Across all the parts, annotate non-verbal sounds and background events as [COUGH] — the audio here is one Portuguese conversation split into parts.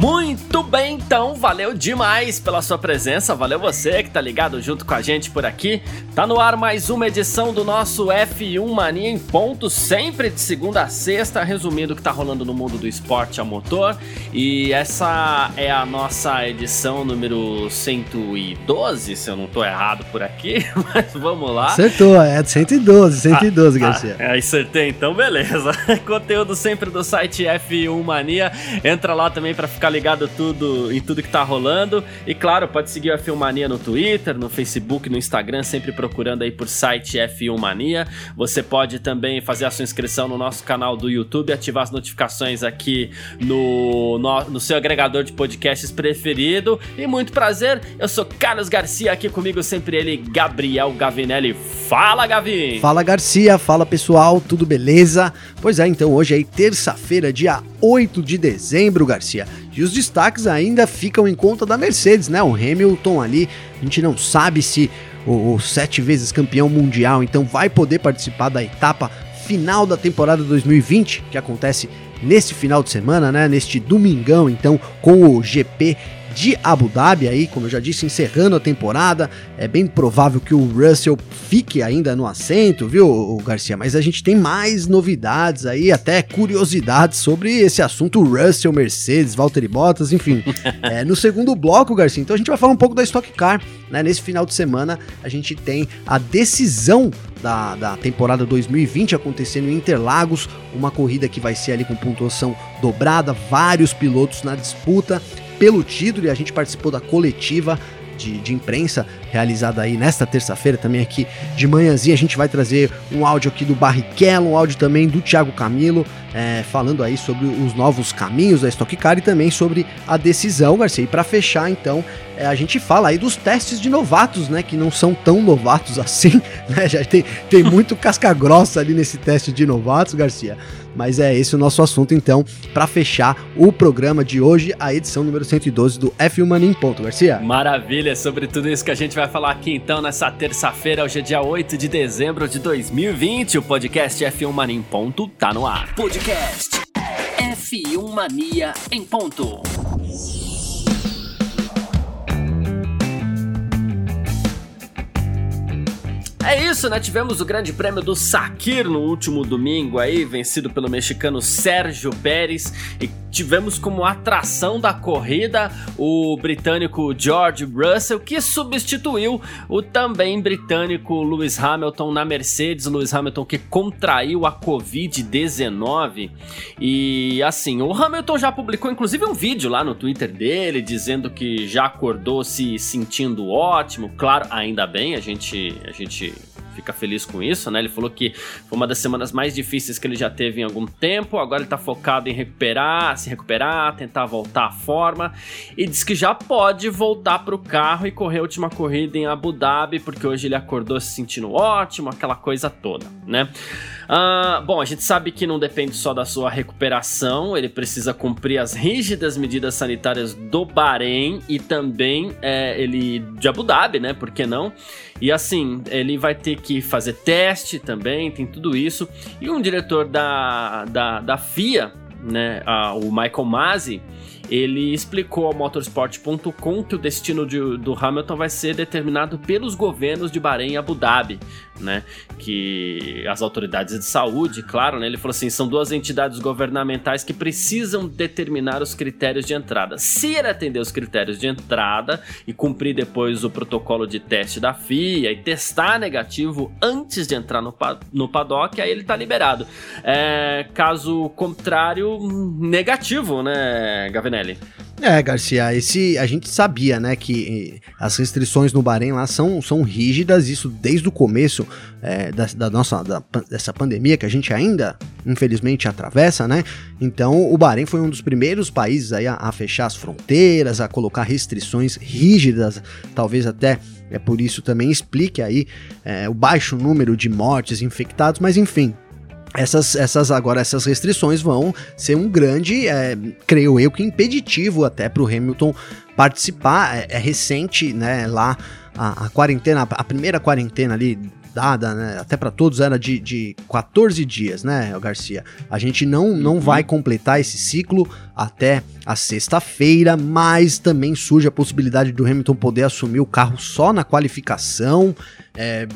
Muito bem, então, valeu demais pela sua presença, valeu você que tá ligado junto com a gente por aqui. Tá no ar mais uma edição do nosso F1 Mania em ponto, sempre de segunda a sexta, resumindo o que tá rolando no mundo do esporte a motor. E essa é a nossa edição número 112, se eu não tô errado por aqui, [LAUGHS] mas vamos lá. Acertou, é 112, 112, ah, Garcia. Ah, acertei, então beleza. [LAUGHS] Conteúdo sempre do site F1 Mania. Entra lá também para ficar ligado tudo, em tudo que tá rolando. E claro, pode seguir a Filmania no Twitter, no Facebook, no Instagram, sempre procurando aí por site F1 Mania. Você pode também fazer a sua inscrição no nosso canal do YouTube, ativar as notificações aqui no, no, no seu agregador de podcasts preferido. E muito prazer, eu sou Carlos Garcia, aqui comigo sempre ele, Gabriel Gavinelli. Fala, Gavin! Fala, Garcia, fala pessoal, tudo beleza? Pois é, então hoje é terça-feira, dia 8 de dezembro, Garcia. E os destaques ainda ficam em conta da Mercedes, né? O Hamilton ali, a gente não sabe se o, o sete vezes campeão mundial, então vai poder participar da etapa final da temporada 2020, que acontece nesse final de semana, né? Neste domingão, então, com o GP de Abu Dhabi aí, como eu já disse, encerrando a temporada. É bem provável que o Russell fique ainda no assento, viu, Garcia? Mas a gente tem mais novidades aí, até curiosidades sobre esse assunto Russell, Mercedes, Valtteri Bottas, enfim. [LAUGHS] é, no segundo bloco, Garcia, então a gente vai falar um pouco da Stock Car, né? Nesse final de semana a gente tem a decisão da, da temporada 2020 acontecendo em Interlagos, uma corrida que vai ser ali com pontuação dobrada, vários pilotos na disputa pelo título e a gente participou da coletiva de, de, imprensa realizada aí nesta terça-feira, também aqui de manhãzinha. A gente vai trazer um áudio aqui do Barrichello, um áudio também do Thiago Camilo, é, falando aí sobre os novos caminhos da Stock Car e também sobre a decisão, Garcia. E para fechar, então, é, a gente fala aí dos testes de novatos, né? Que não são tão novatos [LAUGHS] assim, né? Já tem, tem muito casca grossa ali nesse teste de novatos, Garcia. Mas é esse o nosso assunto, então, para fechar o programa de hoje, a edição número 112 do F1 Mania em Ponto, Garcia. Maravilha, sobre tudo isso que a gente vai falar aqui então nessa terça-feira, hoje é dia 8 de dezembro de 2020. O podcast F1 Mania em Ponto tá no ar. Podcast F1 Mania em Ponto. É isso, né? Tivemos o Grande Prêmio do Sakir no último domingo aí, vencido pelo mexicano Sérgio Pérez e tivemos como atração da corrida o britânico George Russell, que substituiu o também britânico Lewis Hamilton na Mercedes. Lewis Hamilton que contraiu a Covid-19. E assim, o Hamilton já publicou inclusive um vídeo lá no Twitter dele dizendo que já acordou se sentindo ótimo. Claro, ainda bem, a gente, a gente fica feliz com isso, né? Ele falou que foi uma das semanas mais difíceis que ele já teve em algum tempo. Agora ele tá focado em recuperar, se recuperar, tentar voltar à forma. E diz que já pode voltar pro carro e correr a última corrida em Abu Dhabi, porque hoje ele acordou se sentindo ótimo, aquela coisa toda, né? Uh, bom, a gente sabe que não depende só da sua recuperação, ele precisa cumprir as rígidas medidas sanitárias do Bahrein e também é, ele de Abu Dhabi, né? Por que não? E assim, ele vai ter que fazer teste também, tem tudo isso. E um diretor da, da, da FIA, né, a, o Michael Masi, ele explicou ao motorsport.com que o destino de, do Hamilton vai ser determinado pelos governos de Bahrein e Abu Dhabi, né? Que as autoridades de saúde, claro, né? Ele falou assim: são duas entidades governamentais que precisam determinar os critérios de entrada. Se ele atender os critérios de entrada e cumprir depois o protocolo de teste da FIA e testar negativo antes de entrar no, no paddock, aí ele tá liberado. É, caso contrário, negativo, né, Gavinelli? É, Garcia, esse a gente sabia, né, que eh, as restrições no Bahrein lá são, são rígidas, isso desde o começo é, da, da, nossa da, dessa pandemia que a gente ainda infelizmente atravessa, né? Então o Bahrein foi um dos primeiros países aí a, a fechar as fronteiras, a colocar restrições rígidas, talvez até é por isso também explique aí é, o baixo número de mortes infectados, mas enfim, essas, essas agora essas restrições vão ser um grande, é, creio eu, que impeditivo até para o Hamilton participar. É, é, recente, né? Lá a, a, quarentena, a primeira quarentena ali dada, né, até para todos era de, de 14 dias, né, Garcia? A gente não, não uhum. vai completar esse ciclo até a sexta-feira, mas também surge a possibilidade do Hamilton poder assumir o carro só na qualificação. É,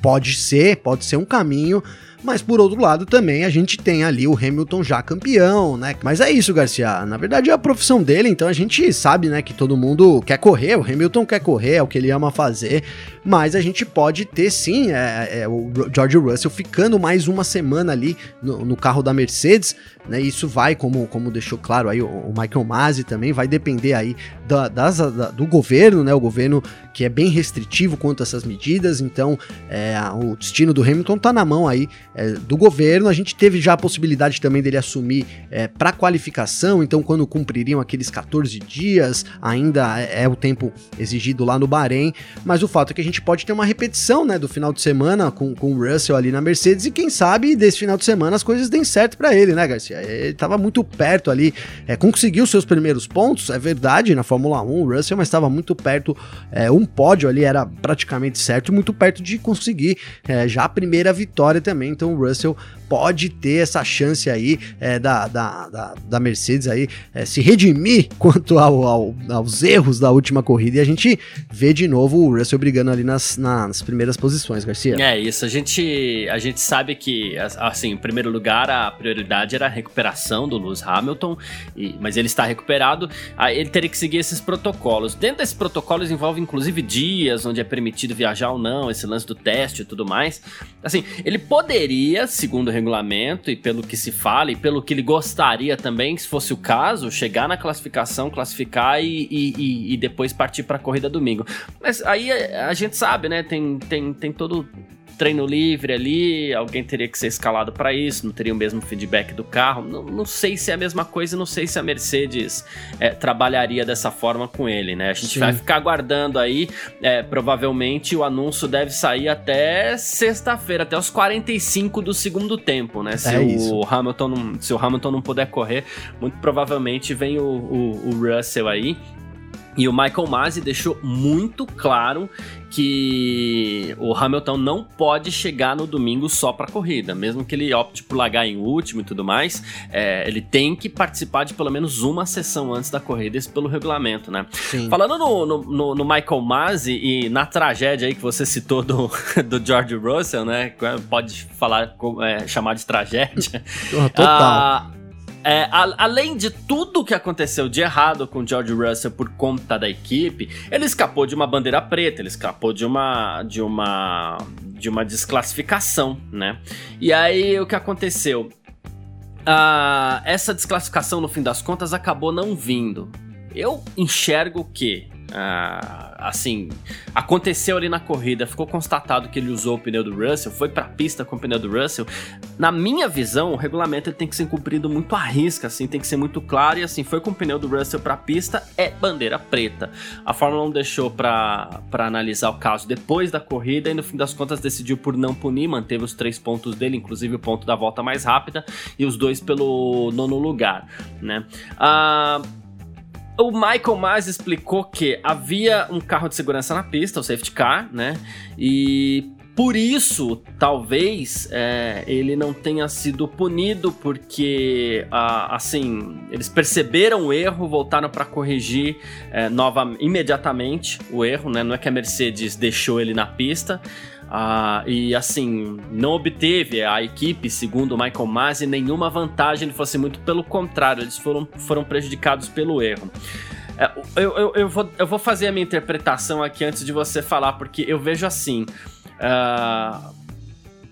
pode ser, pode ser um caminho. Mas por outro lado também a gente tem ali o Hamilton já campeão, né? Mas é isso, Garcia. Na verdade é a profissão dele, então a gente sabe, né, que todo mundo quer correr, o Hamilton quer correr, é o que ele ama fazer. Mas a gente pode ter sim é, é, o George Russell ficando mais uma semana ali no, no carro da Mercedes, né? Isso vai, como, como deixou claro aí o, o Michael Masi também, vai depender aí da, das, da, do governo, né? O governo que é bem restritivo quanto a essas medidas, então é, o destino do Hamilton tá na mão aí é, do governo. A gente teve já a possibilidade também dele assumir é, para qualificação, então quando cumpririam aqueles 14 dias, ainda é, é, o tempo exigido lá no Bahrein, mas o fato é que a gente pode ter uma repetição né, do final de semana com, com o Russell ali na Mercedes e quem sabe desse final de semana as coisas deem certo para ele, né, Garcia? Ele estava muito perto ali, é, conseguiu seus primeiros pontos, é verdade, na Fórmula 1, o Russell, mas estava muito perto, é, um pódio ali era praticamente certo, muito perto de conseguir é, já a primeira vitória também. Então o Russell pode ter essa chance aí é, da, da, da, da, Mercedes aí é, se redimir [LAUGHS] quanto ao, ao, aos erros da última corrida e a gente vê de novo o Russell brigando ali nas, nas primeiras posições, Garcia. É isso, a gente, a gente sabe que, assim, em primeiro lugar, a prioridade era a recuperação do Lewis Hamilton, e, mas ele está recuperado, ele teria que seguir esses protocolos. Dentro desses protocolos envolve inclusive dias onde é permitido viajar ou não, esse lance do teste e tudo mais. Assim, ele poderia, segundo o regulamento e pelo que se fala e pelo que ele gostaria também, se fosse o caso, chegar na classificação, classificar e, e, e depois partir para a corrida domingo. Mas aí a, gente sabe, né? Tem, tem, tem todo treino livre ali, alguém teria que ser escalado para isso, não teria o mesmo feedback do carro. Não, não sei se é a mesma coisa, não sei se a Mercedes é, trabalharia dessa forma com ele, né? A gente Sim. vai ficar aguardando aí, é, provavelmente o anúncio deve sair até sexta-feira, até os 45 do segundo tempo, né? Se, é o Hamilton não, se o Hamilton não puder correr, muito provavelmente vem o, o, o Russell aí e o Michael Masi deixou muito claro que o Hamilton não pode chegar no domingo só para corrida, mesmo que ele opte por largar em último e tudo mais, é, ele tem que participar de pelo menos uma sessão antes da corrida, isso pelo regulamento, né? Sim. Falando no, no, no, Michael Masi e na tragédia aí que você citou do, [LAUGHS] do George Russell, né? Pode falar, é, chamar de tragédia. Total. Ah, é, a, além de tudo que aconteceu de errado com George Russell por conta da equipe, ele escapou de uma bandeira preta, ele escapou de uma de uma de uma desclassificação, né? E aí o que aconteceu? Uh, essa desclassificação no fim das contas acabou não vindo. Eu enxergo que ah, assim, aconteceu ali na corrida, ficou constatado que ele usou o pneu do Russell, foi pra pista com o pneu do Russell. Na minha visão, o regulamento tem que ser cumprido muito à risca, assim, tem que ser muito claro. E assim, foi com o pneu do Russell pra pista, é bandeira preta. A Fórmula 1 deixou pra, pra analisar o caso depois da corrida e no fim das contas decidiu por não punir, manteve os três pontos dele, inclusive o ponto da volta mais rápida e os dois pelo nono lugar, né? Ah o Michael Mas explicou que havia um carro de segurança na pista, o safety car, né? E por isso, talvez é, ele não tenha sido punido, porque ah, assim eles perceberam o erro, voltaram para corrigir é, nova, imediatamente o erro, né? Não é que a Mercedes deixou ele na pista. Ah, e assim, não obteve a equipe, segundo Michael Masi, nenhuma vantagem, ele fosse muito pelo contrário, eles foram, foram prejudicados pelo erro. É, eu, eu, eu, vou, eu vou fazer a minha interpretação aqui antes de você falar, porque eu vejo assim. Uh,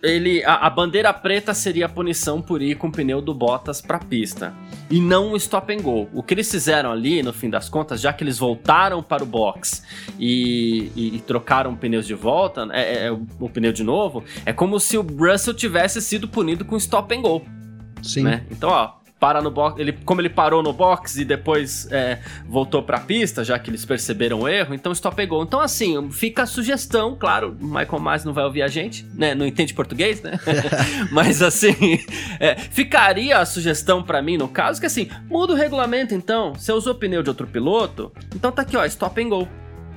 ele a, a, bandeira preta seria a punição por ir com o pneu do Bottas para pista e não o stop and go. O que eles fizeram ali, no fim das contas, já que eles voltaram para o box e, e, e trocaram pneus de volta, é, é, é, o, o, pneu de novo, é como se o Russell tivesse sido punido com stop and go. Sim. Né? Então, ó, para no box, ele, como ele parou no box e depois é, voltou para a pista, já que eles perceberam o erro, então stop and go. Então assim, fica a sugestão, claro, o Michael Myers não vai ouvir a gente, né? Não entende português, né? [LAUGHS] [LAUGHS] Mas assim, [LAUGHS] é, ficaria a sugestão para mim no caso que assim, muda o regulamento então. Você usou pneu de outro piloto, então tá aqui ó, stop and go.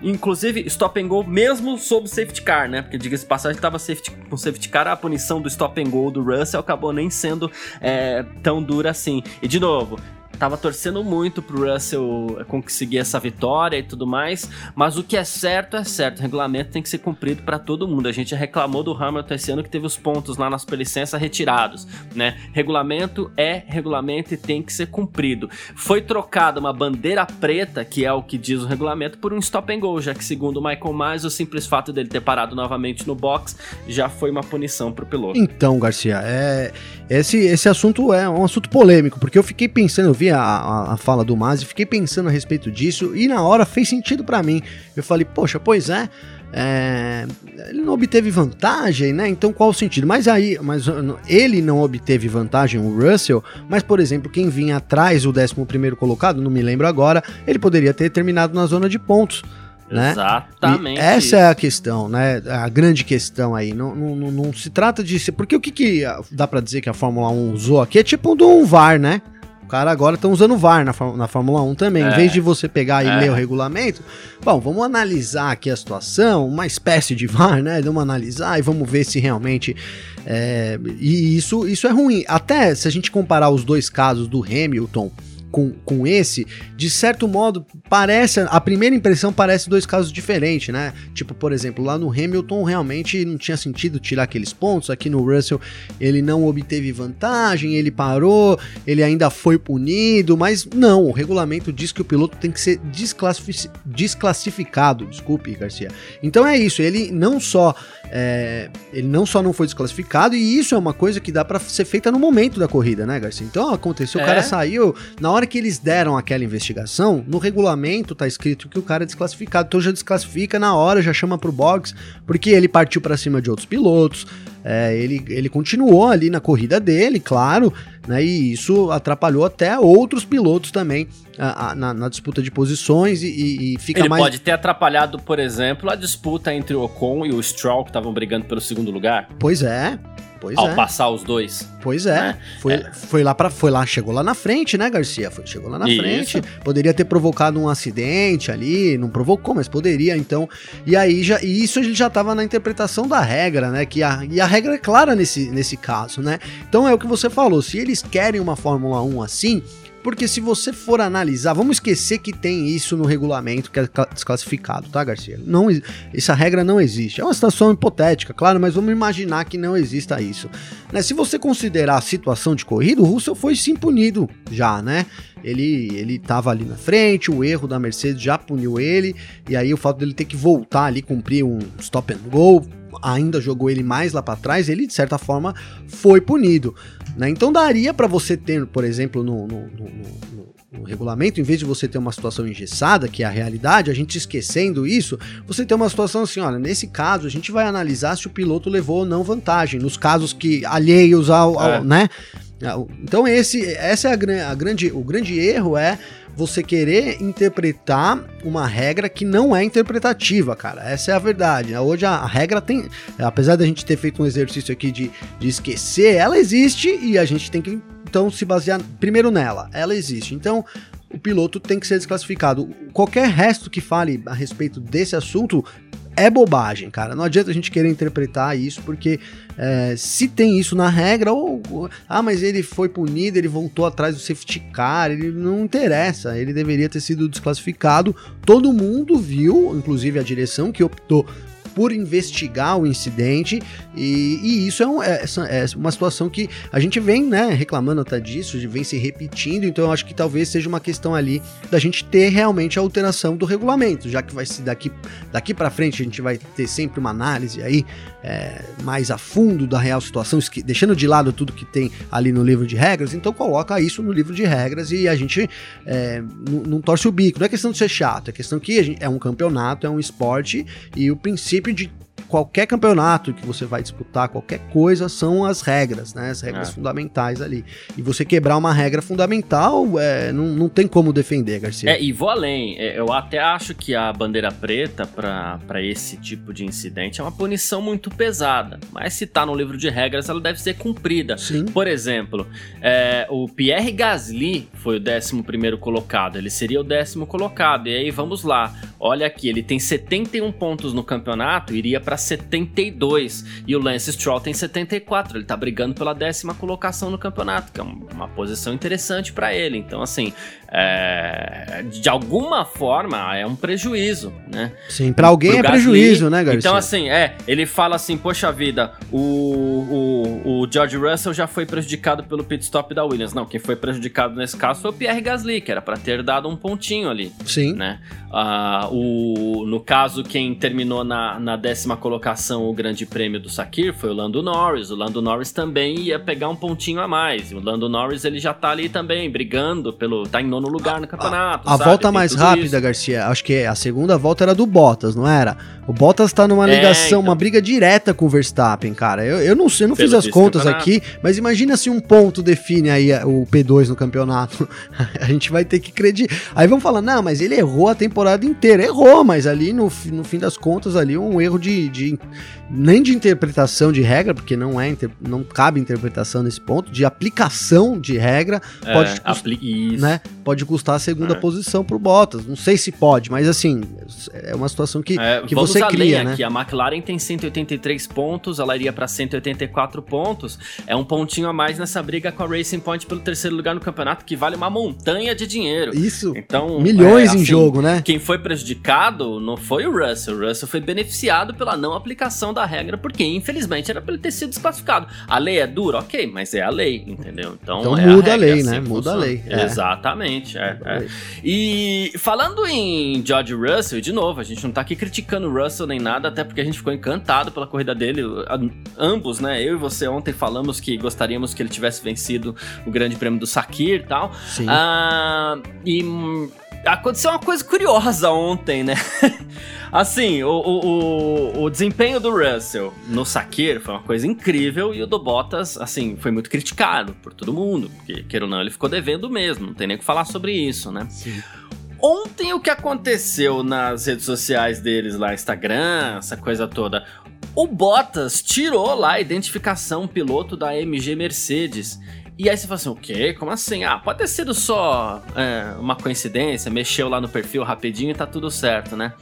Inclusive, stop and go mesmo sob safety car, né? Porque, diga-se passagem, estava safety, com safety car, a punição do stop and go do Russell acabou nem sendo é, tão dura assim. E, de novo, tava torcendo muito pro Russell conseguir essa vitória e tudo mais, mas o que é certo é certo, o regulamento tem que ser cumprido para todo mundo. A gente reclamou do Hamilton esse ano que teve os pontos lá na superlicença retirados, né? Regulamento é regulamento e tem que ser cumprido. Foi trocada uma bandeira preta, que é o que diz o regulamento, por um stop and go, já que segundo o Michael Myers, o simples fato dele ter parado novamente no box já foi uma punição pro piloto. Então, Garcia, é esse, esse assunto é um assunto polêmico, porque eu fiquei pensando, eu vi a, a, a fala do Masi, fiquei pensando a respeito disso e na hora fez sentido para mim. Eu falei, poxa, pois é, é, ele não obteve vantagem, né? Então qual o sentido? Mas aí, mas ele não obteve vantagem, o Russell, mas por exemplo, quem vinha atrás, o 11 primeiro colocado, não me lembro agora, ele poderia ter terminado na zona de pontos. Né? Exatamente. E essa é a questão, né? A grande questão aí. Não, não, não, se trata de ser. Porque o que, que dá para dizer que a Fórmula 1 usou aqui é tipo um VAR, né? O cara agora estão usando VAR na, na Fórmula 1 também. É. Em vez de você pegar e é. ler o regulamento, bom, vamos analisar aqui a situação, uma espécie de VAR, né? Vamos analisar e vamos ver se realmente. É, e isso, isso é ruim. Até se a gente comparar os dois casos do Hamilton com, com esse, de certo modo, parece. A primeira impressão parece dois casos diferentes, né? Tipo, por exemplo, lá no Hamilton realmente não tinha sentido tirar aqueles pontos. Aqui no Russell ele não obteve vantagem, ele parou, ele ainda foi punido, mas não, o regulamento diz que o piloto tem que ser desclassific... desclassificado. Desculpe, Garcia. Então é isso, ele não só. É, ele não só não foi desclassificado, e isso é uma coisa que dá para ser feita no momento da corrida, né, Garcia? Então aconteceu, é. o cara saiu, na hora que eles deram aquela investigação, no regulamento tá escrito que o cara é desclassificado, então já desclassifica na hora, já chama pro box, porque ele partiu para cima de outros pilotos, é, ele, ele continuou ali na corrida dele, claro, né? E isso atrapalhou até outros pilotos também a, a, na, na, disputa de posições e, e fica ele mais. Ele pode ter atrapalhado, por exemplo, a disputa entre o Ocon e o Stroll, que estavam brigando pelo segundo lugar. Pois é, Pois ao é. passar os dois. Pois é. Né? Foi, é. foi lá para foi lá, chegou lá na frente, né, Garcia? Foi, chegou lá na Isso. frente. Poderia ter provocado um acidente ali, não provocou, mas poderia, então. E aí já e isso a gente já tava na interpretação da regra, né? Que a, e a regra é clara nesse, nesse caso, né? Então é o que você falou, se eles querem uma Fórmula 1 assim, porque se você for analisar, vamos esquecer que tem isso no regulamento que é desclassificado, tá, Garcia? Não, essa regra não existe. É uma situação hipotética, claro, mas vamos imaginar que não exista isso. Né? Se você considerar a situação de corrida, o Russell foi sim punido já, né? Ele, ele tava ali na frente, o erro da Mercedes já puniu ele, e aí o fato dele ter que voltar ali, cumprir um stop and go, ainda jogou ele mais lá para trás, ele de certa forma foi punido. Né? Então daria para você ter, por exemplo, no, no, no, no, regulamento, em vez de você ter uma situação engessada, que é a realidade, a gente esquecendo isso, você tem uma situação assim, olha, nesse caso a gente vai analisar se o piloto levou ou não vantagem, nos casos que alheios ao, ao é. né? Então esse, essa é a, a, grande, o grande erro é você querer interpretar uma regra que não é interpretativa, cara. Essa é a verdade. Hoje a, a, regra tem, apesar da gente ter feito um exercício aqui de, de esquecer, ela existe e a gente tem que então se basear primeiro nela. Ela existe. Então o piloto tem que ser desclassificado. Qualquer resto que fale a respeito desse assunto é bobagem, cara. Não adianta a gente querer interpretar isso, porque é, se tem isso na regra, ou, ou, ah, mas ele foi punido, ele voltou atrás do safety car, ele não interessa, ele deveria ter sido desclassificado. Todo mundo viu, inclusive a direção que optou por investigar o incidente. E, e isso é, um, é, é, uma situação que a gente vem né, reclamando até disso, vem se repetindo, então eu acho que talvez seja uma questão ali da gente ter realmente a alteração do regulamento, já que vai se daqui, daqui para frente a gente vai ter sempre uma análise aí é, mais a fundo da real situação, deixando de lado tudo que tem ali no livro de regras, então coloca isso no livro de regras e a gente é, não torce o bico, não é questão de ser chato, é questão que gente, é um campeonato, é um esporte e o princípio princípio de qualquer campeonato que você vai disputar, qualquer coisa, são as regras, né? As regras é. fundamentais ali. E você quebrar uma regra fundamental, é, não, não tem como defender, Garcia. É, e vou além. É, eu até acho que a bandeira preta para esse tipo de incidente é uma punição muito pesada. Mas se tá no livro de regras, ela deve ser cumprida. Sim. Por exemplo, é, o Pierre Gasly foi o 11 primeiro colocado. Ele seria o décimo colocado. E aí, vamos lá. Olha aqui, ele tem 71 pontos no campeonato, iria para 72. E o Lance Stroll tem 74. Ele tá brigando pela décima colocação no campeonato, que é uma posição interessante para ele. Então, assim, é, de alguma forma é um prejuízo, né? Sim, para alguém é Gasly, prejuízo, né, Garcia? Então, assim, é, ele fala assim, poxa vida, o, o, o George Russell já foi prejudicado pelo pit stop da Williams. Não, quem foi prejudicado nesse caso foi o Pierre Gasly, que era para ter dado um pontinho ali. Sim. Né? Uh, o, no caso, quem terminou na, na décima colocação o grande prêmio do Sakir foi o Lando Norris. O Lando Norris também ia pegar um pontinho a mais. O Lando Norris ele já tá ali também brigando pelo. tá em nono lugar no campeonato. A, a volta mais rápida, isso. Garcia, acho que a segunda volta era do Bottas, não era? O Bottas tá numa é, ligação, então. uma briga direta com o Verstappen, cara. Eu, eu não sei, eu não fiz as contas aqui, mas imagina se um ponto define aí o P2 no campeonato. [LAUGHS] a gente vai ter que acreditar. Aí vamos falar, não, mas ele errou a temporada inteira. Errou, mas ali no, no fim das contas, ali um erro de, de nem de interpretação de regra, porque não é não cabe interpretação nesse ponto, de aplicação de regra, é, pode, cust né, pode custar a segunda é. posição pro Bottas. Não sei se pode, mas assim, é uma situação que, é, que você cria, né? Aqui. A McLaren tem 183 pontos, ela iria para 184 pontos, é um pontinho a mais nessa briga com a Racing Point pelo terceiro lugar no campeonato, que vale uma montanha de dinheiro. Isso. Então, milhões é, assim, em jogo, né? Quem foi prejudicado não foi o Russell, o Russell foi beneficiado pela não aplicação da regra, porque infelizmente era pra ele ter sido desclassificado. A lei é dura, ok, mas é a lei, entendeu? Então, então é muda a, regra, a lei, né? Muda funciona. a lei. É. Exatamente. É, é. E falando em George Russell, de novo, a gente não tá aqui criticando o Russell nem nada, até porque a gente ficou encantado pela corrida dele. Ambos, né? Eu e você ontem falamos que gostaríamos que ele tivesse vencido o Grande Prêmio do Sakir e tal. Sim. Ah, e aconteceu uma coisa curiosa ontem, né? [LAUGHS] assim, o, o, o, desempenho do Russell no Sakir foi uma coisa incrível e o do Bottas, assim, foi muito criticado por todo mundo, porque, queira ou não, ele ficou devendo mesmo, não tem nem o que falar sobre isso, né? Sim. Ontem o que aconteceu nas redes sociais deles lá, Instagram, essa coisa toda, o Bottas tirou lá a identificação piloto da MG Mercedes e aí você fala assim, o quê? Como assim? Ah, pode ter sido só é, uma coincidência, mexeu lá no perfil rapidinho e tá tudo certo, né?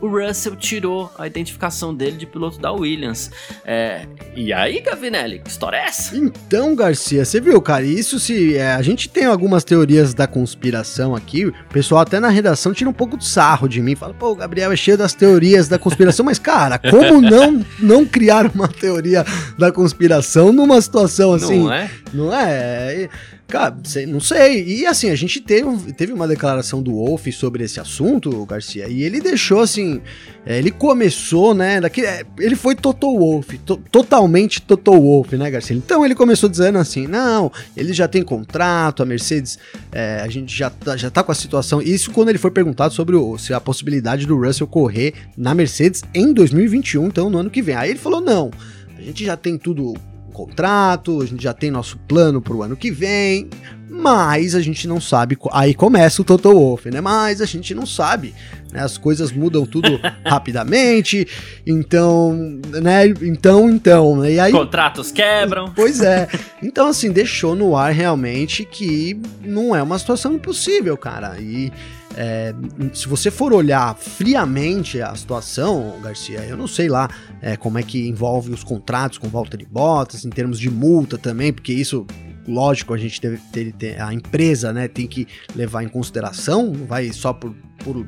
O Russell tirou a identificação dele de piloto da Williams. É, e aí, Gavinelli, que história é essa? Então, Garcia, você viu, cara, isso se. É, a gente tem algumas teorias da conspiração aqui. O pessoal até na redação tira um pouco de sarro de mim. Fala, pô, o Gabriel é cheio das teorias da conspiração, mas, cara, como [LAUGHS] não, não criar uma teoria da conspiração numa situação assim? Não é? Não é? Cara, não sei. E assim, a gente teve, teve uma declaração do Wolf sobre esse assunto, Garcia, e ele deixou assim. É, ele começou, né? Daquele, é, ele foi Toto Wolf, to, totalmente Toto Wolf, né, Garcia? Então ele começou dizendo assim: não, ele já tem contrato, a Mercedes, é, a gente já tá, já tá com a situação. Isso quando ele foi perguntado sobre o, se a possibilidade do Russell correr na Mercedes em 2021, então no ano que vem. Aí ele falou: não, a gente já tem tudo contrato, a gente já tem nosso plano pro ano que vem, mas a gente não sabe. Aí começa o Toto Wolff, né? Mas a gente não sabe. Né? As coisas mudam tudo [LAUGHS] rapidamente. Então, né? Então, então. Né? E aí, Contratos quebram. Pois é. [LAUGHS] Então, assim, deixou no ar realmente que não é uma situação impossível, cara. E é, se você for olhar friamente a situação, Garcia, eu não sei lá é, como é que envolve os contratos com Valtteri Bottas, em termos de multa também, porque isso lógico, a gente teve, ter, a empresa, né, tem que levar em consideração, não vai só por, por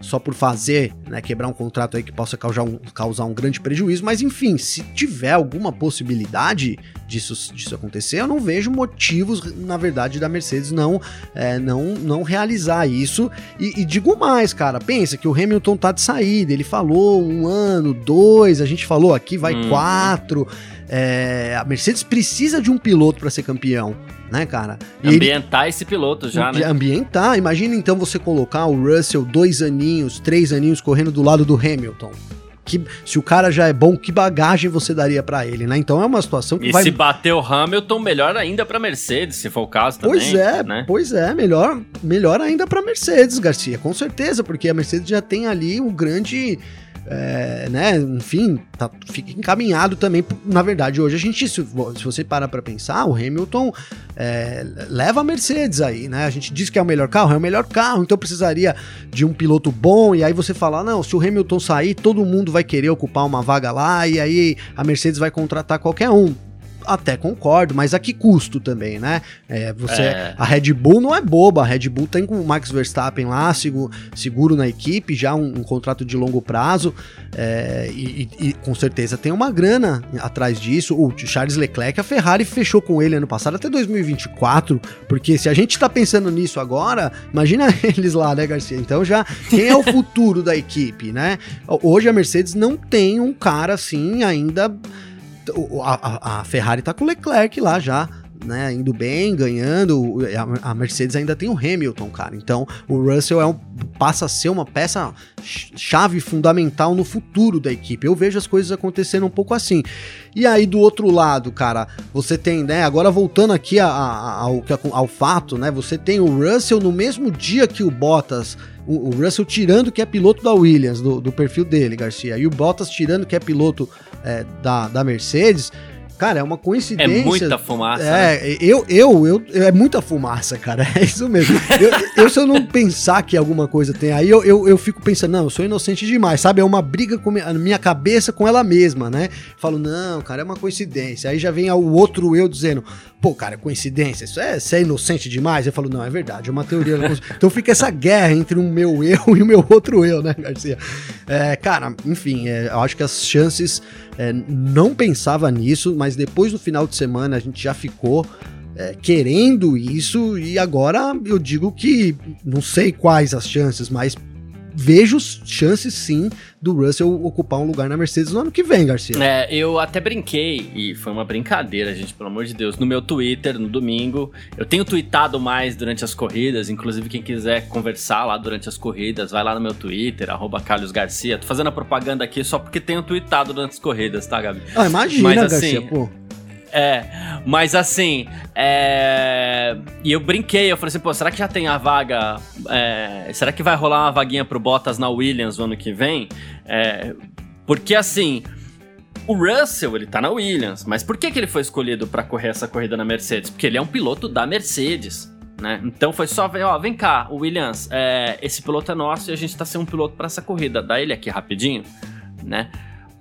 só por fazer, né, quebrar um contrato aí que possa causar um, causar um grande prejuízo, mas enfim, se tiver alguma possibilidade disso, disso acontecer, eu não vejo motivos, na verdade, da Mercedes não é, não, não realizar isso. E, e, digo mais, cara, pensa que o Hamilton tá de saída, ele falou um ano, dois, a gente falou aqui vai hum. quatro. É, a Mercedes precisa de um piloto para ser campeão né, cara? E ambientar ele, esse piloto já, né? Ambientar. Imagina então você colocar o Russell dois aninhos, três aninhos correndo do lado do Hamilton. Que, se o cara já é bom, que bagagem você daria para ele, né? Então é uma situação que e vai... se bater o Hamilton, melhor ainda para Mercedes, se for o caso também. Pois é, né? pois é, melhor, melhor ainda para Mercedes, Garcia, com certeza, porque a Mercedes já tem ali um grande é, né, enfim, tá, fica encaminhado também. Na verdade, hoje a gente, se, se você para pensar, o Hamilton é, leva a Mercedes aí, né? A gente diz que é o melhor carro, é o melhor carro, então precisaria de um piloto bom. E aí você fala, não, se o Hamilton sair, todo mundo vai querer ocupar uma vaga lá, e aí a Mercedes vai contratar qualquer um até concordo, mas a que custo também, né? É, você, é. A Red Bull não é boba, a Red Bull tem com o Max Verstappen lá, seguro, seguro na equipe, já um, um contrato de longo prazo, é, e, e, com certeza tem uma grana atrás disso. O Charles Leclerc, a Ferrari fechou com ele ano passado até 2024, porque se a gente tá pensando nisso agora, imagina [LAUGHS] eles lá, né, Garcia? Então já, quem é o futuro da equipe, né? Hoje a Mercedes não tem um cara assim ainda a, a, Ferrari tá com o Leclerc lá já, né, indo bem, ganhando. A, Mercedes ainda tem o Hamilton, cara. Então, o Russell é um, passa a ser uma peça chave fundamental no futuro da equipe. Eu vejo as coisas acontecendo um pouco assim. E aí, do outro lado, cara, você tem, né, agora voltando aqui a, a, ao, ao fato, né, você tem o Russell no mesmo dia que o Bottas o, Russell tirando que é piloto da Williams, do, do, perfil dele, Garcia, e o Bottas tirando que é piloto é, da, da Mercedes, Cara, é uma coincidência. É muita fumaça. É, né? eu, eu, eu, é muita fumaça, cara. [LAUGHS] É isso mesmo. eu, eu, se eu não pensar que alguma coisa tem aí, eu, eu, eu fico pensando, não, eu sou inocente demais, sabe? É uma briga com a minha cabeça com ela mesma, né? Falo, não, cara, é uma coincidência. Aí já vem o outro eu dizendo, pô, cara, é coincidência, isso é, isso é inocente demais? Eu falo, não, é verdade, é uma teoria. então fica essa guerra entre o meu eu [LAUGHS] e o meu outro eu, né, Garcia? É, cara, enfim, é, eu acho que as chances é, não pensava nisso, mas depois do final de semana a gente já ficou é, querendo isso e agora eu digo que não sei quais as chances, mas vejo chances sim do Russell ocupar um lugar na Mercedes no ano que vem, Garcia. É, eu até brinquei, e foi uma brincadeira, gente, pelo amor de Deus, no meu Twitter, no domingo. Eu tenho tweetado mais durante as corridas, inclusive quem quiser conversar lá durante as corridas, vai lá no meu Twitter, arroba Carlos Garcia. Tô fazendo a propaganda aqui só porque tenho tweetado durante as corridas, tá, Gabi? Ah, imagina, Mas, assim, Garcia, pô. É, mas assim, é... e eu brinquei, eu falei assim, pô, será que já tem a vaga? É... Será que vai rolar uma vaguinha pro Bottas na Williams no ano que vem? É... Porque assim, o Russell, ele tá na Williams, mas por que, que ele foi escolhido para correr essa corrida na Mercedes? Porque ele é um piloto da Mercedes. Né? Então foi só, ó, vem cá, Williams, é, esse piloto é nosso e a gente tá sem um piloto para essa corrida. Dá ele aqui rapidinho, né?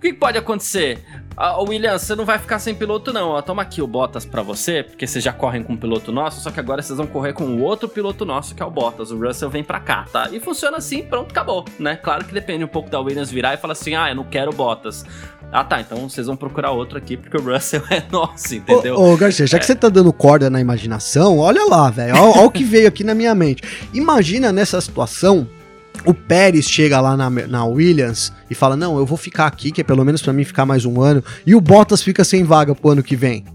O que pode acontecer? Ah, William, você não vai ficar sem piloto, não. Ó, toma aqui o Bottas para você, porque vocês já correm com um piloto nosso, só que agora vocês vão correr com o outro piloto nosso, que é o Bottas. O Russell vem pra cá, tá? E funciona assim, pronto, acabou, né? Claro que depende um pouco da Williams virar e falar assim: ah, eu não quero Bottas. Ah, tá, então vocês vão procurar outro aqui, porque o Russell [LAUGHS] é nosso, entendeu? Ô, ô Garcia, já é. que você tá dando corda na imaginação, olha lá, velho. Olha o que veio aqui na minha mente. Imagina nessa situação o Pérez chega lá na, na, Williams e fala: Não, eu vou ficar aqui, que é pelo menos para mim ficar mais um ano. E o Bottas fica sem vaga pro ano que vem.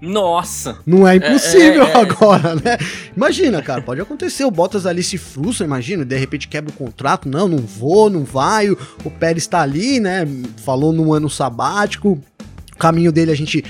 Nossa! Não é impossível é, é, é. agora, né? Imagina, cara, pode acontecer. O Bottas ali se frustra, imagina, de repente quebra o contrato. Não, não vou, não vai. O, o Pérez tá ali, né? Falou num ano sabático. O caminho dele a gente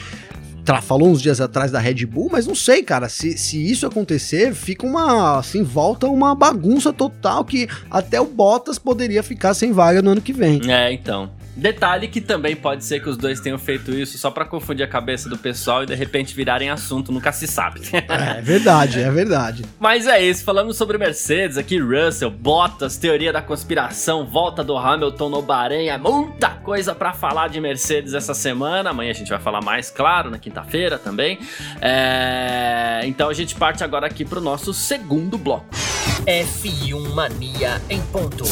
falou uns dias atrás da Red Bull, mas não sei, cara, se, se isso acontecer, fica uma, assim, volta uma bagunça total que até o Bottas poderia ficar sem vaga no ano que vem. É, então. Detalhe que também pode ser que os dois tenham feito isso só para confundir a cabeça do pessoal e de repente virarem assunto, nunca se sabe. [LAUGHS] é verdade, é verdade. Mas é isso, falando sobre Mercedes, aqui Russell, Bottas, teoria da conspiração, volta do Hamilton no Bahrein, é muita coisa para falar de Mercedes essa semana. Amanhã a gente vai falar mais, claro, na quinta-feira também. É... Então a gente parte agora aqui pro nosso segundo bloco. F1 Mania em ponto.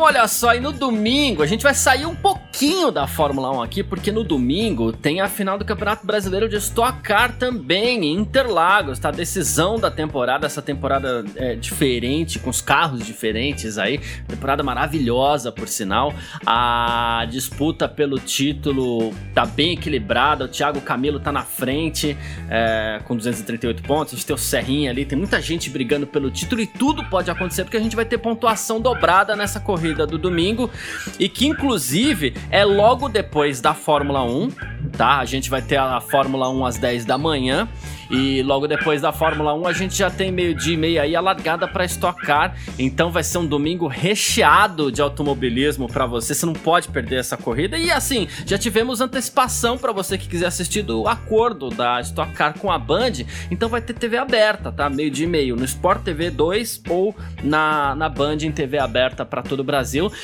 Então, olha só, e no domingo a gente vai sair um pouquinho da Fórmula 1 aqui, porque no domingo tem a final do Campeonato Brasileiro de Stock Car também, em Interlagos, tá? Decisão da temporada, essa temporada é diferente, com os carros diferentes aí, temporada maravilhosa, por sinal. A disputa pelo título tá bem equilibrada, o Thiago Camilo tá na frente, é, com 238 pontos, a gente tem o Serrinha ali, tem muita gente brigando pelo título e tudo pode acontecer, porque a gente vai ter pontuação dobrada nessa corrida do domingo e que inclusive é logo depois da Fórmula 1, tá? A gente vai ter a Fórmula 1 às 10 da manhã. E logo depois da Fórmula 1 a gente já tem meio-dia e meia aí a largada para estocar. Então vai ser um domingo recheado de automobilismo para você. Você não pode perder essa corrida. E assim, já tivemos antecipação para você que quiser assistir do acordo da Stock Car com a Band. Então vai ter TV aberta, tá? Meio-dia e meio no Sport TV 2 ou na, na Band em TV aberta para todo o Brasil.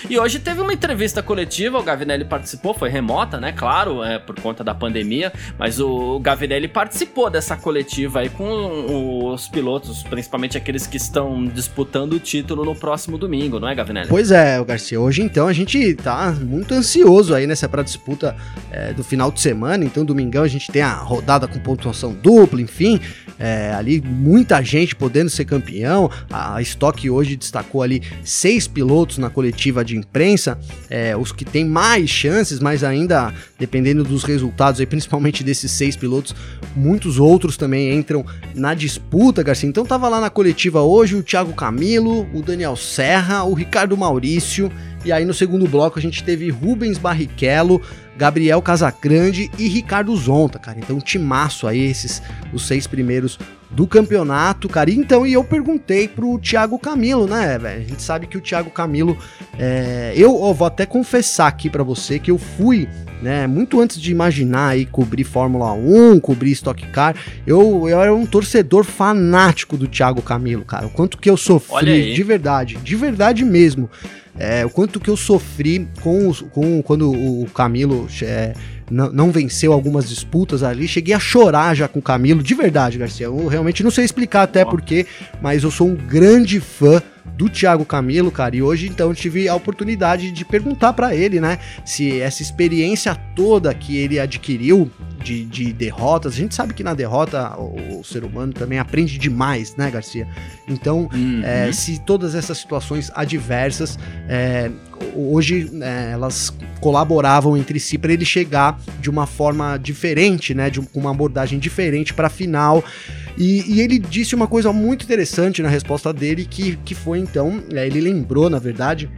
E hoje teve uma entrevista coletiva, o Gavinelli participou, foi remota, né? Claro, é por conta da pandemia, mas o Gavinelli participou dessa coletiva coletiva aí com os pilotos, principalmente aqueles que estão disputando o título no próximo domingo, não é, Gavinelli? Pois é, Garcia. Hoje então a gente tá muito ansioso aí nessa pra disputa é, do final de semana. Então, domingão a gente tem a rodada com pontuação dupla, enfim. É, ali muita gente podendo ser campeão. A, Stock hoje destacou ali seis pilotos na coletiva de imprensa, é, os que têm mais chances, mas ainda dependendo dos resultados, aí, principalmente desses seis pilotos, muitos outros também entram na disputa, Garcia. Então tava lá na coletiva hoje o Thiago Camilo, o Daniel Serra, o Ricardo Maurício, e aí no segundo bloco a gente teve Rubens Barrichello, Gabriel Casagrande e Ricardo Zonta, cara. Então, timaço aí, esses os seis primeiros do campeonato, cara. Então, e eu perguntei pro Thiago Camilo, né, velho? A gente sabe que o Thiago Camilo, é... eu, eu, vou até confessar aqui para você que eu fui, né, muito antes de imaginar aí cobrir Fórmula 1, cobrir Stock Car, eu, eu era um torcedor fanático do Thiago Camilo, cara. O quanto que eu sofri, de verdade, de verdade mesmo é, o quanto que eu sofri com, os, com quando o Camilo é, não, não, venceu algumas disputas ali. Cheguei a chorar já com o Camilo, de verdade, Garcia. Eu realmente não sei explicar até porquê, mas eu sou um grande fã do Thiago Camilo, cara. E hoje então tive a oportunidade de perguntar para ele, né, se essa experiência toda que ele adquiriu de, de, derrotas, a gente sabe que na derrota o, o, ser humano também aprende demais, né, Garcia? Então, uhum. é, se todas essas situações adversas é, hoje é, elas colaboravam entre si para ele chegar de uma forma diferente, né, de uma abordagem diferente para a final. E, e, ele disse uma coisa muito interessante na resposta dele, que, que foi então, é, ele lembrou, na verdade,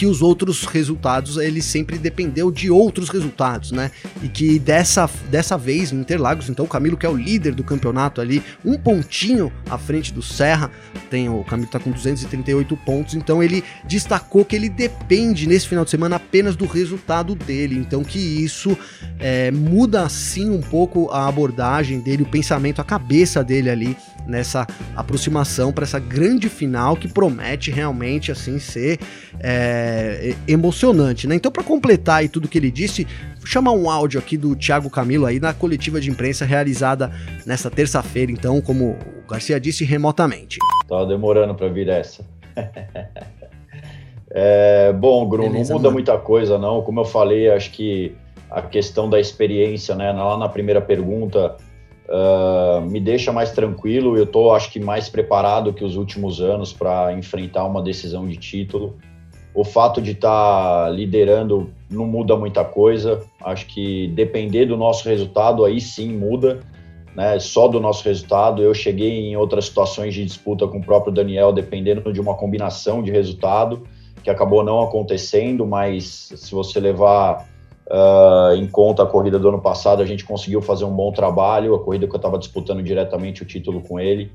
que os outros resultados ele sempre dependeu de outros resultados, né? E que dessa, dessa vez no Interlagos, então o Camilo que é o líder do campeonato ali, um pontinho à frente do Serra, tem o Camilo tá com 238 pontos, então ele destacou que ele depende nesse final de semana apenas do resultado dele, então que isso é, muda sim um pouco a abordagem dele, o pensamento, a cabeça dele ali nessa aproximação para essa grande final que promete realmente assim ser é, emocionante, né? Então para completar aí tudo que ele disse, vou chamar um áudio aqui do Thiago Camilo aí na coletiva de imprensa realizada nesta terça-feira, então como o Garcia disse remotamente. Tava demorando para vir essa. [LAUGHS] é, bom, Bruno, Beleza, não muda mano. muita coisa não. Como eu falei, acho que a questão da experiência, né? Lá na primeira pergunta uh, me deixa mais tranquilo. Eu estou, acho que, mais preparado que os últimos anos para enfrentar uma decisão de título. O fato de estar tá liderando não muda muita coisa. Acho que depender do nosso resultado aí sim muda. Né, só do nosso resultado. Eu cheguei em outras situações de disputa com o próprio Daniel, dependendo de uma combinação de resultado, que acabou não acontecendo, mas se você levar Uh, em conta a corrida do ano passado, a gente conseguiu fazer um bom trabalho. A corrida que eu estava disputando diretamente o título com ele,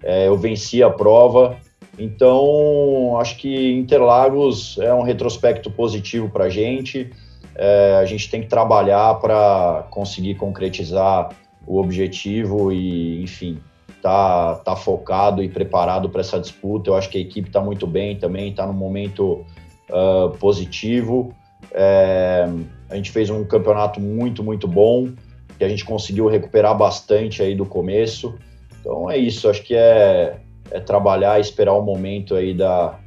é, eu venci a prova. Então, acho que Interlagos é um retrospecto positivo para a gente. É, a gente tem que trabalhar para conseguir concretizar o objetivo e, enfim, tá, tá focado e preparado para essa disputa. Eu acho que a equipe está muito bem também, está num momento uh, positivo. É, a gente fez um campeonato muito, muito bom, que a gente conseguiu recuperar bastante aí do começo. Então é isso, acho que é, é trabalhar, esperar o momento aí da,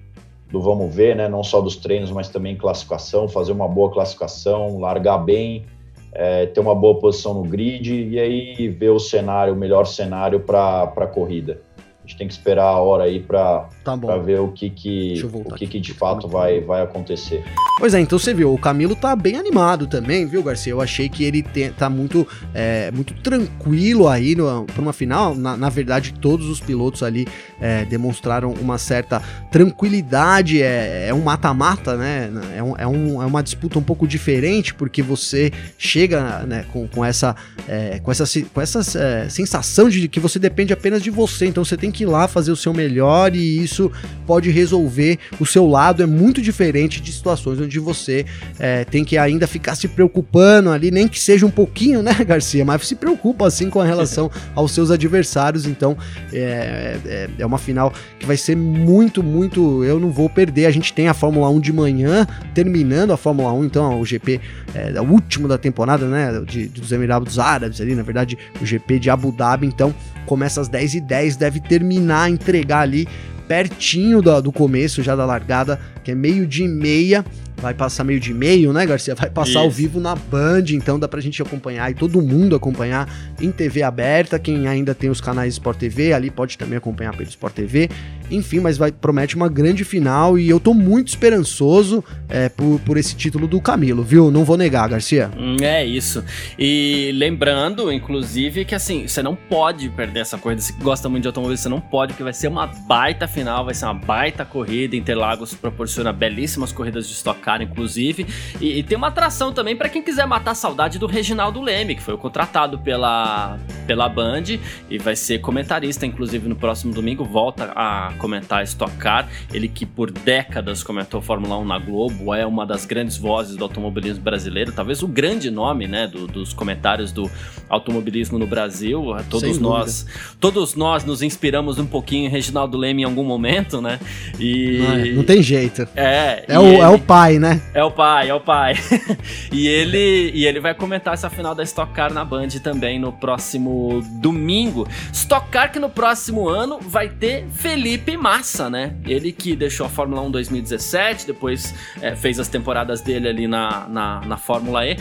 do vamos ver, né? Não só dos treinos, mas também classificação, fazer uma boa classificação, largar bem, é, ter uma boa posição no grid e aí ver o cenário, o melhor cenário para a corrida. A gente tem que esperar a hora aí para tá ver o que que, o que, que de fato vai, vai acontecer. Pois é, então você viu, o Camilo tá bem animado também, viu, Garcia? Eu achei que ele te, tá muito, é, muito tranquilo aí para uma final. Na, na, verdade, todos os pilotos ali é, demonstraram uma certa tranquilidade. É, é um mata-mata, né? É, um, é, um, é uma disputa um pouco diferente, porque você chega né, com, com essa, é, com essa, com essa é, sensação de que você depende apenas de você. Então você tem que ir lá fazer o seu melhor e isso pode resolver o seu lado. É muito diferente de situações onde você é, tem que ainda ficar se preocupando ali, nem que seja um pouquinho, né, [LAUGHS] Garcia? Mas se preocupa assim com a relação [LAUGHS] aos seus adversários. Então é, é, é uma final que vai ser muito, muito. Eu não vou perder. A gente tem a Fórmula 1 de manhã, terminando a Fórmula 1, então o GP é, o último da temporada, né? De, dos Emirados Árabes ali, na verdade, o GP de Abu Dhabi. Então começa às 10h10, deve terminar, entregar ali pertinho do, do começo já da largada, que é meio de meia vai passar meio de meio, né, Garcia? Vai passar Isso. ao vivo na Band, então dá pra gente acompanhar e todo mundo acompanhar em TV aberta. Quem ainda tem os canais Sport TV, ali pode também acompanhar pelo Sport TV. Enfim, mas vai promete uma grande final e eu tô muito esperançoso é, por, por esse título do Camilo, viu? Não vou negar, Garcia. Hum, é isso. E lembrando, inclusive, que assim, você não pode perder essa corrida. Se gosta muito de automóvel, você não pode, porque vai ser uma baita final, vai ser uma baita corrida. Interlagos proporciona belíssimas corridas de Stock Inclusive. E, e tem uma atração também para quem quiser matar a saudade do Reginaldo Leme, que foi contratado pela, pela Band e vai ser comentarista, inclusive, no próximo domingo. Volta a comentar Stock Car. Ele que por décadas comentou Fórmula 1 na Globo, é uma das grandes vozes do automobilismo brasileiro, talvez o grande nome, né, do, dos comentários do automobilismo no Brasil. Todos nós, todos nós nos inspiramos um pouquinho em Reginaldo Leme em algum momento, né? E não, é, não tem jeito. É. É o, ele, é o pai, né? É o pai, é o pai. [LAUGHS] e ele e ele vai comentar essa final da Stock Car na Band também no próximo domingo. Stock Car que no próximo ano vai ter Felipe Massa, né? Ele que deixou a Fórmula 1 2017, depois é, fez as temporadas dele ali na, na, na, Fórmula E,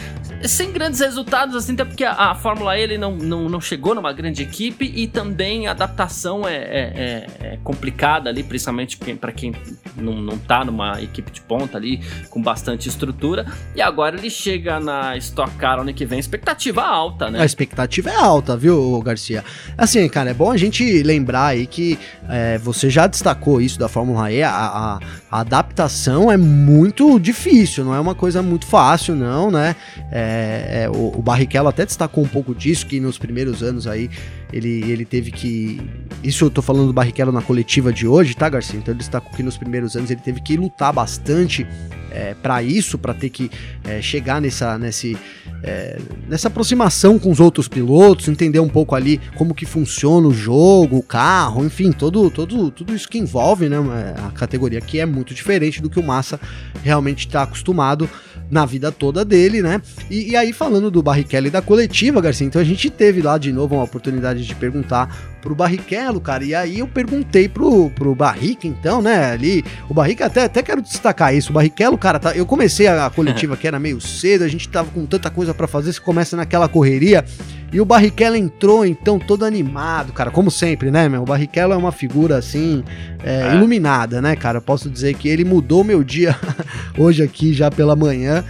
sem grandes resultados, assim, até porque a, a Fórmula E ele não, não, não, chegou numa grande equipe e também a adaptação é, é, é, é complicada ali, principalmente para quem não, não tá numa equipe de ponta ali, com bastante estrutura. E agora ele chega na Stock Car ano que vem, expectativa alta, né? A expectativa é alta, viu, Garcia? Assim, cara, é bom a gente lembrar aí que é, você já destacou isso da Fórmula E, a, a, a, adaptação é muito difícil, não é uma coisa muito fácil, não, né? É, é, o, o Barrichello até destacou um pouco disso, que nos primeiros anos aí ele, ele teve que. Isso eu tô falando do Barrichello na coletiva de hoje, tá, Garcia? Então ele destacou que nos primeiros anos ele teve que lutar bastante é, para isso, para ter que é, chegar nessa, nesse, é, nessa aproximação com os outros pilotos, entender um pouco ali como que funciona o jogo, o carro, enfim, todo, todo, tudo isso que envolve né, a categoria que é muito diferente do que o Massa realmente está acostumado na vida toda dele, né? E, e aí, falando do Barrichello e da coletiva, Garcia, então a gente teve lá de novo uma oportunidade de perguntar pro Barrichello, cara. E aí eu perguntei pro, pro Barrica, então, né? Ali, o Barrica, até, até quero destacar isso. O Barrichello, cara, tá, eu comecei a, a coletiva que era meio cedo, a gente tava com tanta coisa para fazer, você começa naquela correria. E o Barrichello entrou, então, todo animado, cara, como sempre, né, meu? O Barrichello é uma figura, assim, é, é. iluminada, né, cara? Posso dizer que ele mudou meu dia [LAUGHS] hoje aqui, já pela manhã.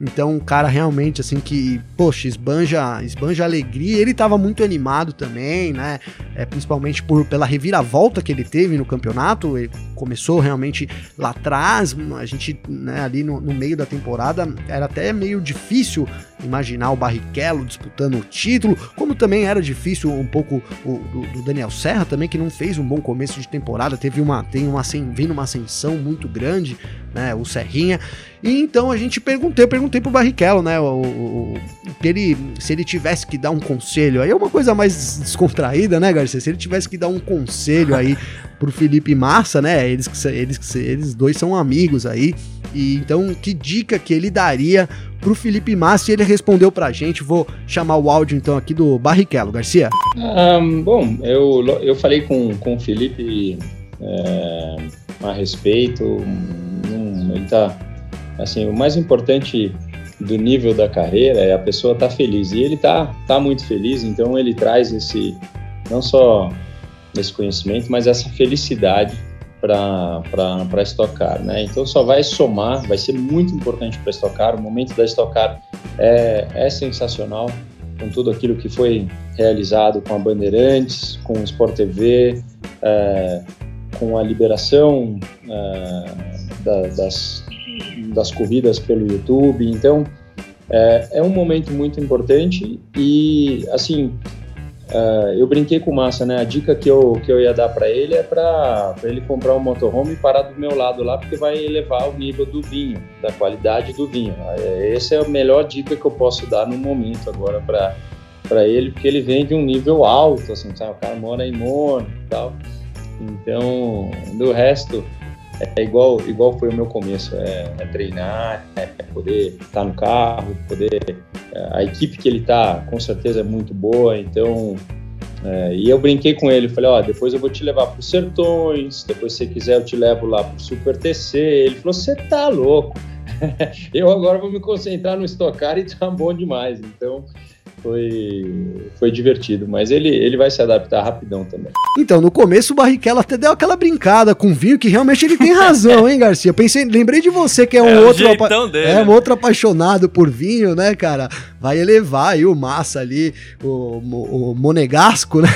Então, um cara realmente assim que, poxa, esbanja, esbanja alegria. Ele estava muito animado também, né? É, principalmente por, pela reviravolta que ele teve no campeonato. Ele começou realmente lá atrás, a gente, né, ali no, no meio da temporada, era até meio difícil imaginar o Barrichello disputando o título, como também era difícil um pouco o do, do, Daniel Serra também, que não fez um bom começo de temporada, teve uma, tem uma, vem numa ascensão muito grande, né, o Serrinha. E então a gente perguntei, eu perguntei pro Barrichello, né, o, o, ele, se ele tivesse que dar um conselho, aí é uma coisa mais descontraída, né, Garcia? Se ele tivesse que dar um conselho aí [LAUGHS] pro Felipe Massa, né, eles, eles, eles dois são amigos aí, e então que dica que ele daria pro Felipe Massa e ele respondeu pra gente, vou chamar o áudio então aqui do Barrichello, Garcia. Um, bom, eu, eu falei com, com o Felipe... É a respeito. Um, ele tá, assim, o mais importante do nível da carreira é a pessoa estar tá feliz e ele tá, tá muito feliz, então ele traz esse não só esse conhecimento, mas essa felicidade para estocar, né? Então só vai somar, vai ser muito importante para estocar. O momento da estocar é, é sensacional com tudo aquilo que foi realizado com a Bandeirantes, com o Sport TV, é, com a liberação é, da, das, das corridas pelo YouTube. Então é, é um momento muito importante e assim Uh, eu brinquei com o Massa, né? A dica que eu, que eu ia dar para ele é para ele comprar um motorhome e parar do meu lado lá, porque vai elevar o nível do vinho, da qualidade do vinho. Uh, essa é a melhor dica que eu posso dar no momento agora para ele, porque ele vem de um nível alto, assim, sabe? O cara mora em e tal. Então, do resto, é igual, igual foi o meu começo, é, é treinar, é poder estar tá no carro, poder é, a equipe que ele tá com certeza é muito boa, então é, e eu brinquei com ele, falei, ó, depois eu vou te levar para os Sertões, depois se quiser eu te levo lá para o Super TC. Ele falou, você tá louco? [LAUGHS] eu agora vou me concentrar no estocar e tá bom demais. Então foi, foi divertido, mas ele, ele vai se adaptar rapidão também. Então, no começo o Barrichello até deu aquela brincada com o vinho, que realmente ele tem razão, hein, Garcia? Pensei, lembrei de você, que é um é outro dele, é um outro apaixonado por vinho, né, cara? Vai elevar aí o massa ali, o, o, o monegasco, [LAUGHS] né?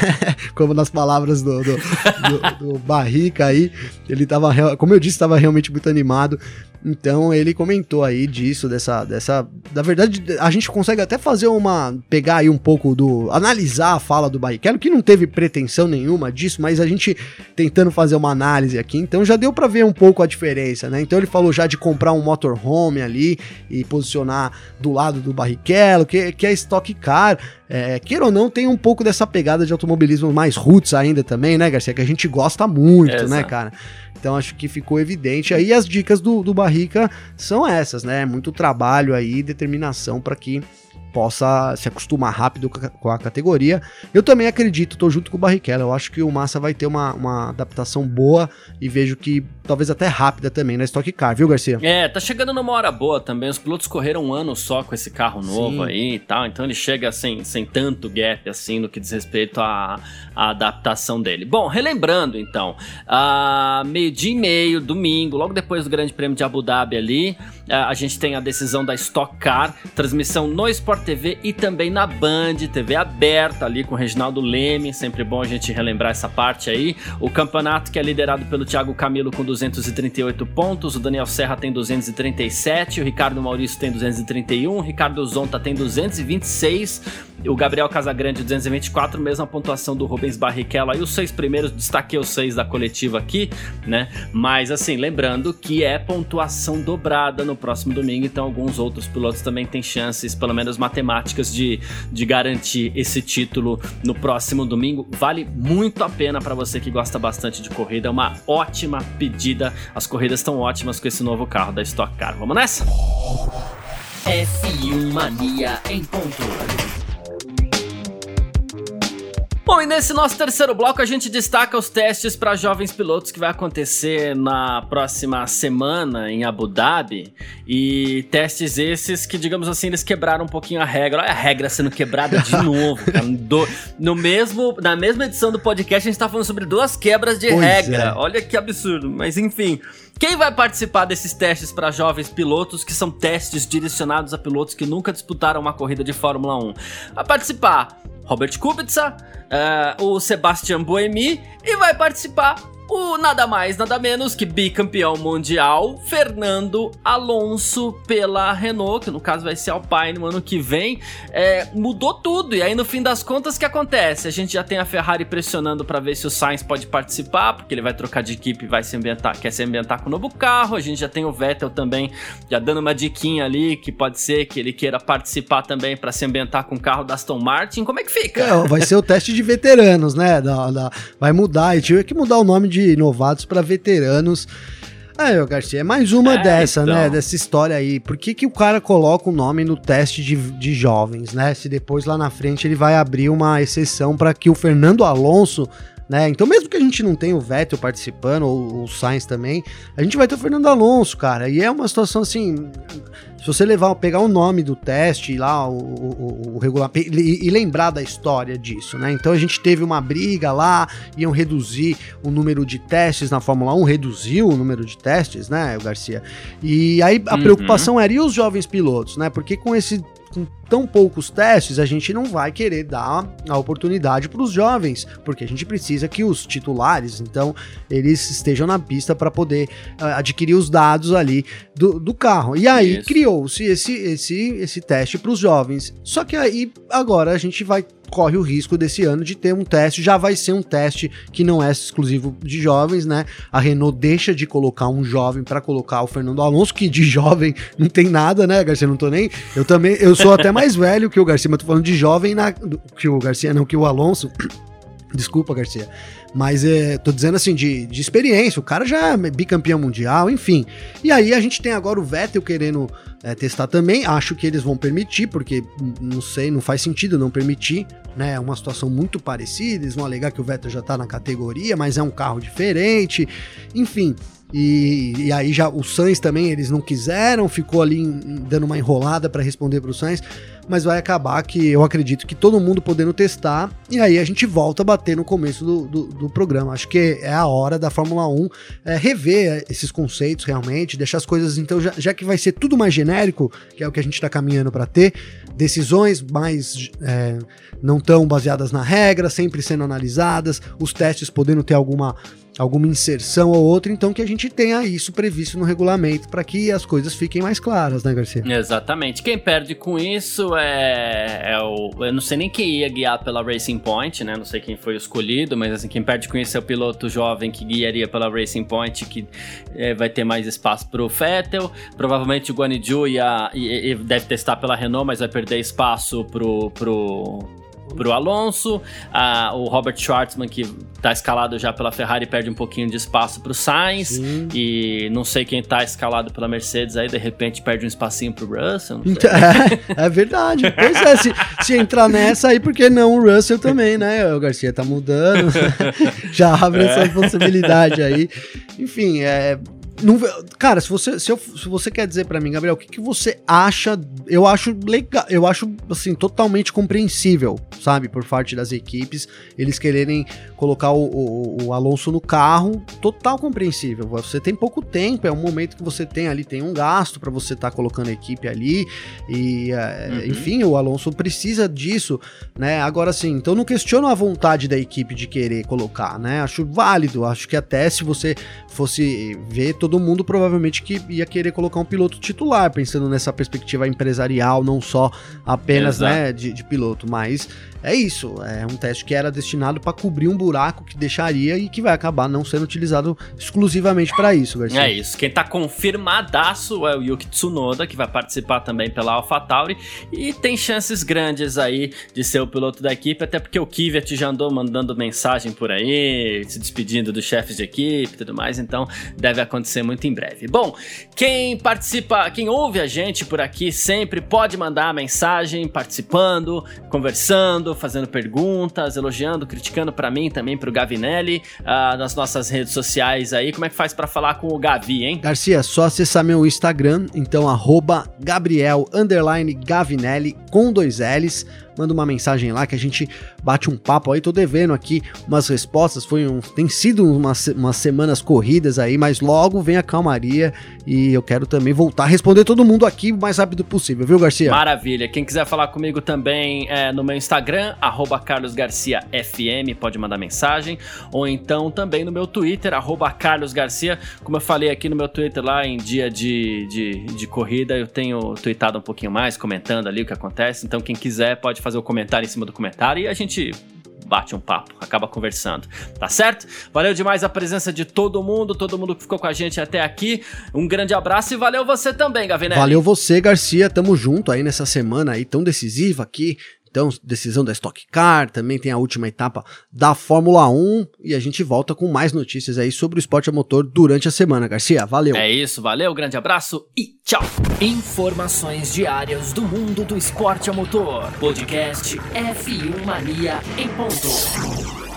Como nas palavras do, do, do, do Barrica aí. Ele tava, como eu disse, estava realmente muito animado. Então ele comentou aí disso, dessa, dessa. Na verdade, a gente consegue até fazer uma. pegar aí um pouco do. analisar a fala do Barrichello, que não teve pretensão nenhuma disso, mas a gente tentando fazer uma análise aqui, então já deu para ver um pouco a diferença, né? Então ele falou já de comprar um motorhome ali e posicionar do lado do Barrichello, que, que é Stock Car. É, queira ou não, tem um pouco dessa pegada de automobilismo mais roots ainda também, né, Garcia? Que a gente gosta muito, né, né, cara? Então acho que ficou evidente. Aí as dicas do, do Barrica são essas, né? Muito trabalho aí, determinação para que possa se acostumar rápido com a categoria. Eu também acredito, tô junto com o Barrichello, eu acho que o Massa vai ter uma, uma adaptação boa e vejo que talvez até rápida também na Stock Car, viu, Garcia? É, tá chegando numa hora boa também, os pilotos correram um ano só com esse carro novo Sim. aí e tal, então ele chega sem, sem tanto gap assim no que diz respeito à, à adaptação dele. Bom, relembrando então, uh, meio-dia e meio, domingo, logo depois do Grande Prêmio de Abu Dhabi ali, a gente tem a decisão da Stock Car, transmissão no Sport TV e também na Band, TV aberta ali com o Reginaldo Leme, sempre bom a gente relembrar essa parte aí. O campeonato que é liderado pelo Thiago Camilo com 238 pontos, o Daniel Serra tem 237, o Ricardo Maurício tem 231, o Ricardo Zonta tem 226, o Gabriel Casagrande 224, mesma pontuação do Rubens Barrichello. Aí os seis primeiros, destaquei os seis da coletiva aqui, né? Mas assim, lembrando que é pontuação dobrada no próximo domingo, então alguns outros pilotos também têm chances, pelo menos matemáticas, de, de garantir esse título no próximo domingo. Vale muito a pena para você que gosta bastante de corrida, é uma ótima pedida. As corridas estão ótimas com esse novo carro da Stock Car. Vamos nessa? F1 Mania em ponto. Bom, e nesse nosso terceiro bloco a gente destaca os testes para jovens pilotos que vai acontecer na próxima semana em Abu Dhabi. E testes esses que, digamos assim, eles quebraram um pouquinho a regra. Olha a regra sendo quebrada de [LAUGHS] novo. Do, no mesmo, na mesma edição do podcast a gente tá falando sobre duas quebras de pois regra. É. Olha que absurdo. Mas enfim, quem vai participar desses testes para jovens pilotos, que são testes direcionados a pilotos que nunca disputaram uma corrida de Fórmula 1? Vai participar Robert Kubica, uh, o Sebastian Buemi e vai participar o nada mais, nada menos que bicampeão mundial Fernando Alonso pela Renault, que no caso vai ser Alpine no ano que vem, é, mudou tudo. E aí no fim das contas, o que acontece? A gente já tem a Ferrari pressionando para ver se o Sainz pode participar, porque ele vai trocar de equipe e vai se ambientar, quer se ambientar com o novo carro. A gente já tem o Vettel também já dando uma diquinha ali que pode ser que ele queira participar também para se ambientar com o carro da Aston Martin. Como é que fica? É, vai ser o teste de veteranos, né? Da, da, vai mudar, e tive que mudar o nome de de novatos para veteranos. É, Garcia, é mais uma é, dessa, né, então. né? Dessa história aí. Por que, que o cara coloca o nome no teste de, de jovens, né? Se depois lá na frente ele vai abrir uma exceção para que o Fernando Alonso né? Então, mesmo que a gente não tenha o Vettel participando, ou o Sainz também, a gente vai ter o Fernando Alonso, cara. E é uma situação assim. Se você levar, pegar o nome do teste lá, o, o, o regulamento, e, e, lembrar da história disso, né? Então a gente teve uma briga lá, iam reduzir o número de testes na Fórmula 1, reduziu o número de testes, né, o Garcia? E aí a uhum. preocupação era e os jovens pilotos, né? Porque com esse com tão poucos testes, a gente não vai querer dar a oportunidade para os jovens, porque a gente precisa que os titulares, então, eles estejam na pista para poder uh, adquirir os dados ali do, do carro. E aí criou-se esse, esse, esse teste para os jovens. Só que aí agora a gente vai corre o risco desse ano de ter um teste, já vai ser um teste que não é exclusivo de jovens, né? A Renault deixa de colocar um jovem para colocar o Fernando Alonso, que de [LAUGHS] jovem não tem nada, né, Garcia? Não tô nem. Eu também, eu sou até mais velho que o Garcia, mas tô falando de jovem na, que o Garcia, não, que o Alonso. Desculpa, Garcia. Mas é, tô dizendo assim, de, de experiência. O cara já é bicampeão mundial, enfim. E aí a gente tem agora o Vettel querendo é, testar também. Acho que eles vão permitir, porque não sei, não faz sentido não permitir, né? É uma situação muito parecida. Eles vão alegar que o Vettel já tá na categoria, mas é um carro diferente. Enfim, e, e, aí já o Sainz também eles não quiseram, ficou ali dando uma enrolada para responder para o Sainz, mas vai acabar que eu acredito que todo mundo podendo testar, e aí a gente volta a bater no começo do, do, do programa. Acho que é a hora da Fórmula 1 é, rever esses conceitos realmente, deixar as coisas, então, já, já que vai ser tudo mais genérico, que é o que a gente está caminhando para ter, decisões mais é, não tão baseadas na regra, sempre sendo analisadas, os testes podendo ter alguma alguma inserção ou outra, então que a gente tenha isso previsto no regulamento para que as coisas fiquem mais claras, né, Garcia? Exatamente. Quem perde com isso é, é, o. Eu não sei nem quem ia guiar pela Racing Point, né? Não sei quem foi escolhido, mas assim, quem perde com isso é o piloto jovem que guiaria pela Racing Point, que é, vai ter mais espaço para o Vettel. Provavelmente o Guanaju ia, ia, deve testar pela Renault, mas vai perder espaço pro. pro pro Alonso. Ah, o Robert Schwartzman, que tá escalado já pela Ferrari, perde um pouquinho de espaço pro Sainz. Sim. E não sei quem tá escalado pela Mercedes aí, de repente perde um espacinho pro Russell. [LAUGHS] É, é, verdade. Pois é, se, se, entrar nessa aí, por que não o Russell também, né? O Garcia tá mudando. [LAUGHS] já abre é. essa possibilidade aí. Enfim, é não, cara, se você, se, eu, se você quer dizer para mim, Gabriel, o que, que você acha? Eu acho legal, eu acho assim totalmente compreensível, sabe, por parte das equipes, eles quererem colocar o, o, o, Alonso no carro, total compreensível. Você tem pouco tempo, é um momento que você tem ali, tem um gasto para você estar tá colocando a equipe ali e, é, uhum. enfim, o Alonso precisa disso, né? Agora sim, então não questiono a vontade da equipe de querer colocar, né? Acho válido, acho que até se você fosse ver todo todo mundo provavelmente que ia querer colocar um piloto titular, pensando nessa perspectiva empresarial, não só apenas né, de, de piloto, mas é isso, é um teste que era destinado para cobrir um buraco que deixaria e que vai acabar não sendo utilizado exclusivamente para isso, Garcia. É isso. Quem tá confirmadaço é o Yuki Tsunoda, que vai participar também pela AlphaTauri e tem chances grandes aí de ser o piloto da equipe, até porque o Kvyat já andou mandando mensagem por aí, se despedindo dos chefes de equipe e tudo mais, então deve acontecer muito em breve. Bom, quem participa, quem ouve a gente por aqui sempre pode mandar mensagem participando, conversando, fazendo perguntas, elogiando, criticando para mim também pro Gavinelli uh, nas nossas redes sociais aí. Como é que faz para falar com o Gavi, hein? Garcia, só acessar meu Instagram, então arroba Gabriel Gavinelli com dois L's manda uma mensagem lá que a gente bate um papo aí. Tô devendo aqui umas respostas. Foi um, tem sido umas, umas semanas corridas aí, mas logo vem a calmaria e eu quero também voltar a responder todo mundo aqui o mais rápido possível, viu, Garcia? Maravilha. Quem quiser falar comigo também é no meu Instagram, carlosgarciafm, pode mandar mensagem. Ou então também no meu Twitter, carlosgarcia. Como eu falei aqui no meu Twitter lá em dia de, de, de corrida, eu tenho tweetado um pouquinho mais, comentando ali o que acontece. Então quem quiser pode fazer o comentário em cima do comentário e a gente bate um papo, acaba conversando, tá certo? Valeu demais a presença de todo mundo, todo mundo que ficou com a gente até aqui. Um grande abraço e valeu você também, Gavinelli. Valeu você, Garcia. Tamo junto aí nessa semana aí tão decisiva aqui então, decisão da Stock Car, também tem a última etapa da Fórmula 1 e a gente volta com mais notícias aí sobre o esporte a motor durante a semana, Garcia. Valeu. É isso, valeu, grande abraço e tchau. Informações diárias do mundo do esporte a motor. Podcast F1 Mania em ponto.